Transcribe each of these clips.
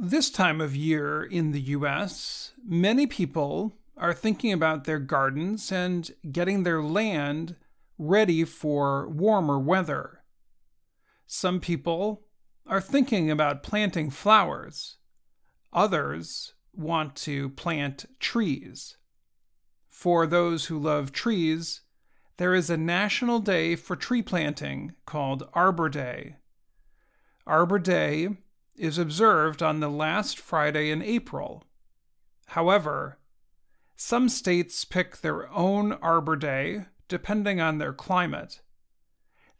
This time of year in the US, many people are thinking about their gardens and getting their land ready for warmer weather. Some people are thinking about planting flowers. Others want to plant trees. For those who love trees, there is a national day for tree planting called Arbor Day. Arbor Day is observed on the last Friday in April. However, some states pick their own Arbor Day depending on their climate.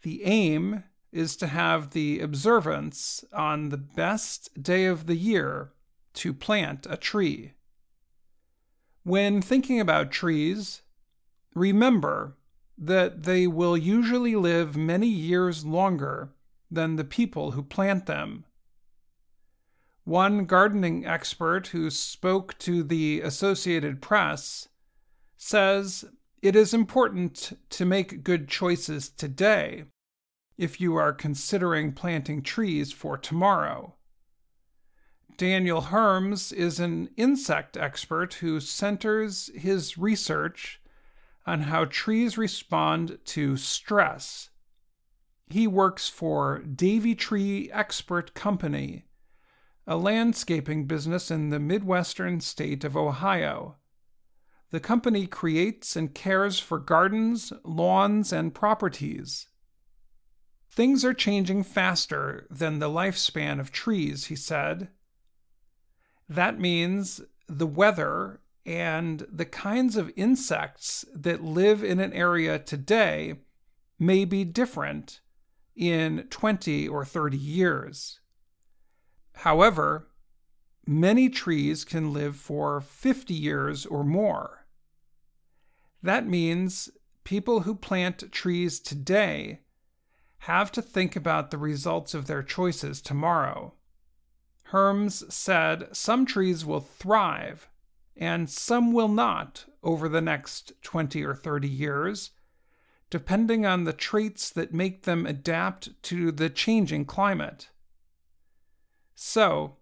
The aim is to have the observance on the best day of the year to plant a tree. When thinking about trees, remember that they will usually live many years longer than the people who plant them. One gardening expert who spoke to the Associated Press says it is important to make good choices today if you are considering planting trees for tomorrow. Daniel Herms is an insect expert who centers his research on how trees respond to stress. He works for Davey Tree Expert Company a landscaping business in the Midwestern state of Ohio. The company creates and cares for gardens, lawns, and properties. Things are changing faster than the lifespan of trees, he said. That means the weather and the kinds of insects that live in an area today may be different in 20 or 30 years. However, many trees can live for 50 years or more. That means people who plant trees today have to think about the results of their choices tomorrow. Herms said some trees will thrive and some will not over the next 20 or 30 years, depending on the traits that make them adapt to the changing climate. So,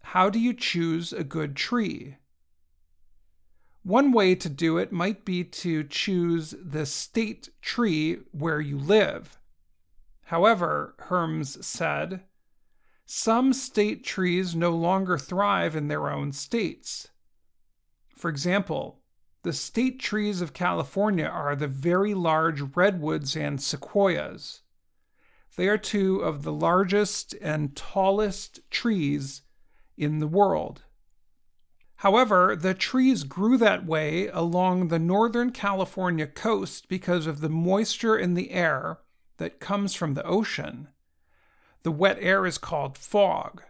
how do you choose a good tree? One way to do it might be to choose the state tree where you live. However, Herms said, some state trees no longer thrive in their own states. For example, the state trees of California are the very large redwoods and sequoias. They are two of the largest and tallest trees in the world. However, the trees grew that way along the Northern California coast because of the moisture in the air that comes from the ocean. The wet air is called fog.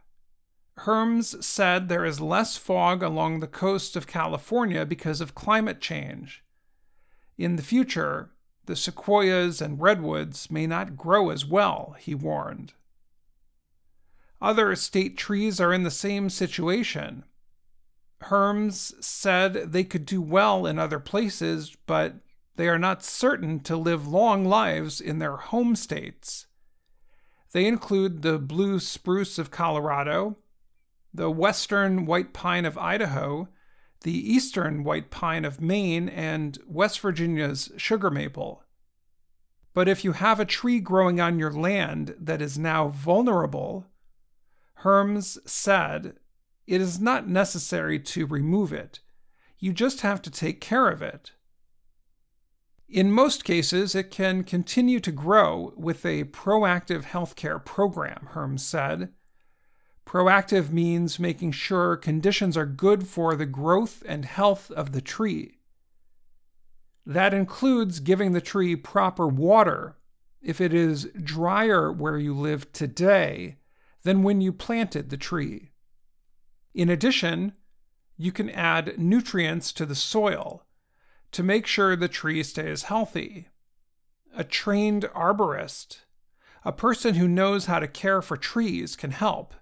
Herms said there is less fog along the coast of California because of climate change. In the future, the sequoias and redwoods may not grow as well, he warned. Other state trees are in the same situation. Herms said they could do well in other places, but they are not certain to live long lives in their home states. They include the blue spruce of Colorado, the western white pine of Idaho, the eastern white pine of Maine, and West Virginia's sugar maple. But if you have a tree growing on your land that is now vulnerable, Herms said, it is not necessary to remove it. You just have to take care of it. In most cases, it can continue to grow with a proactive healthcare program, Herms said. Proactive means making sure conditions are good for the growth and health of the tree. That includes giving the tree proper water if it is drier where you live today than when you planted the tree. In addition, you can add nutrients to the soil to make sure the tree stays healthy. A trained arborist, a person who knows how to care for trees, can help.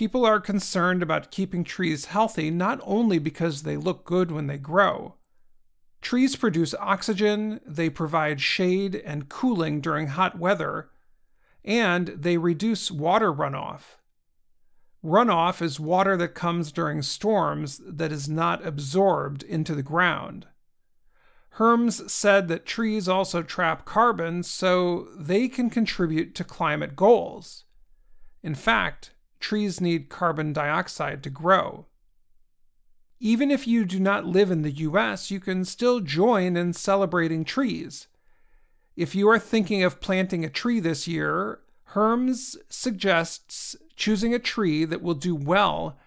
People are concerned about keeping trees healthy not only because they look good when they grow. Trees produce oxygen, they provide shade and cooling during hot weather, and they reduce water runoff. Runoff is water that comes during storms that is not absorbed into the ground. Herms said that trees also trap carbon so they can contribute to climate goals. In fact, trees need carbon dioxide to grow. Even if you do not live in the US, you can still join in celebrating trees. If you are thinking of planting a tree this year, Herms suggests choosing a tree that will do well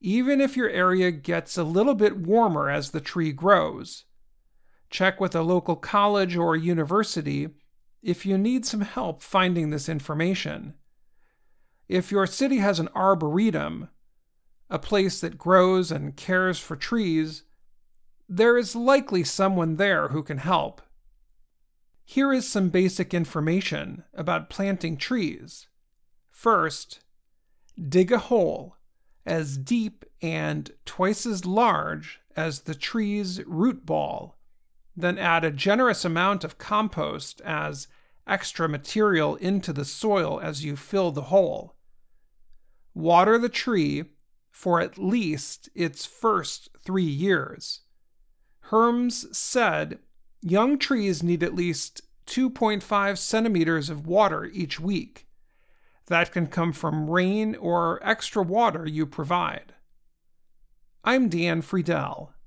even if your area gets a little bit warmer as the tree grows. Check with a local college or university if you need some help finding this information. If your city has an arboretum, a place that grows and cares for trees, there is likely someone there who can help. Here is some basic information about planting trees. First, dig a hole as deep and twice as large as the tree's root ball. Then add a generous amount of compost as extra material into the soil as you fill the hole. Water the tree for at least its first three years. Herms said young trees need at least 2.5 centimeters of water each week. That can come from rain or extra water you provide. I'm Dan Friedell.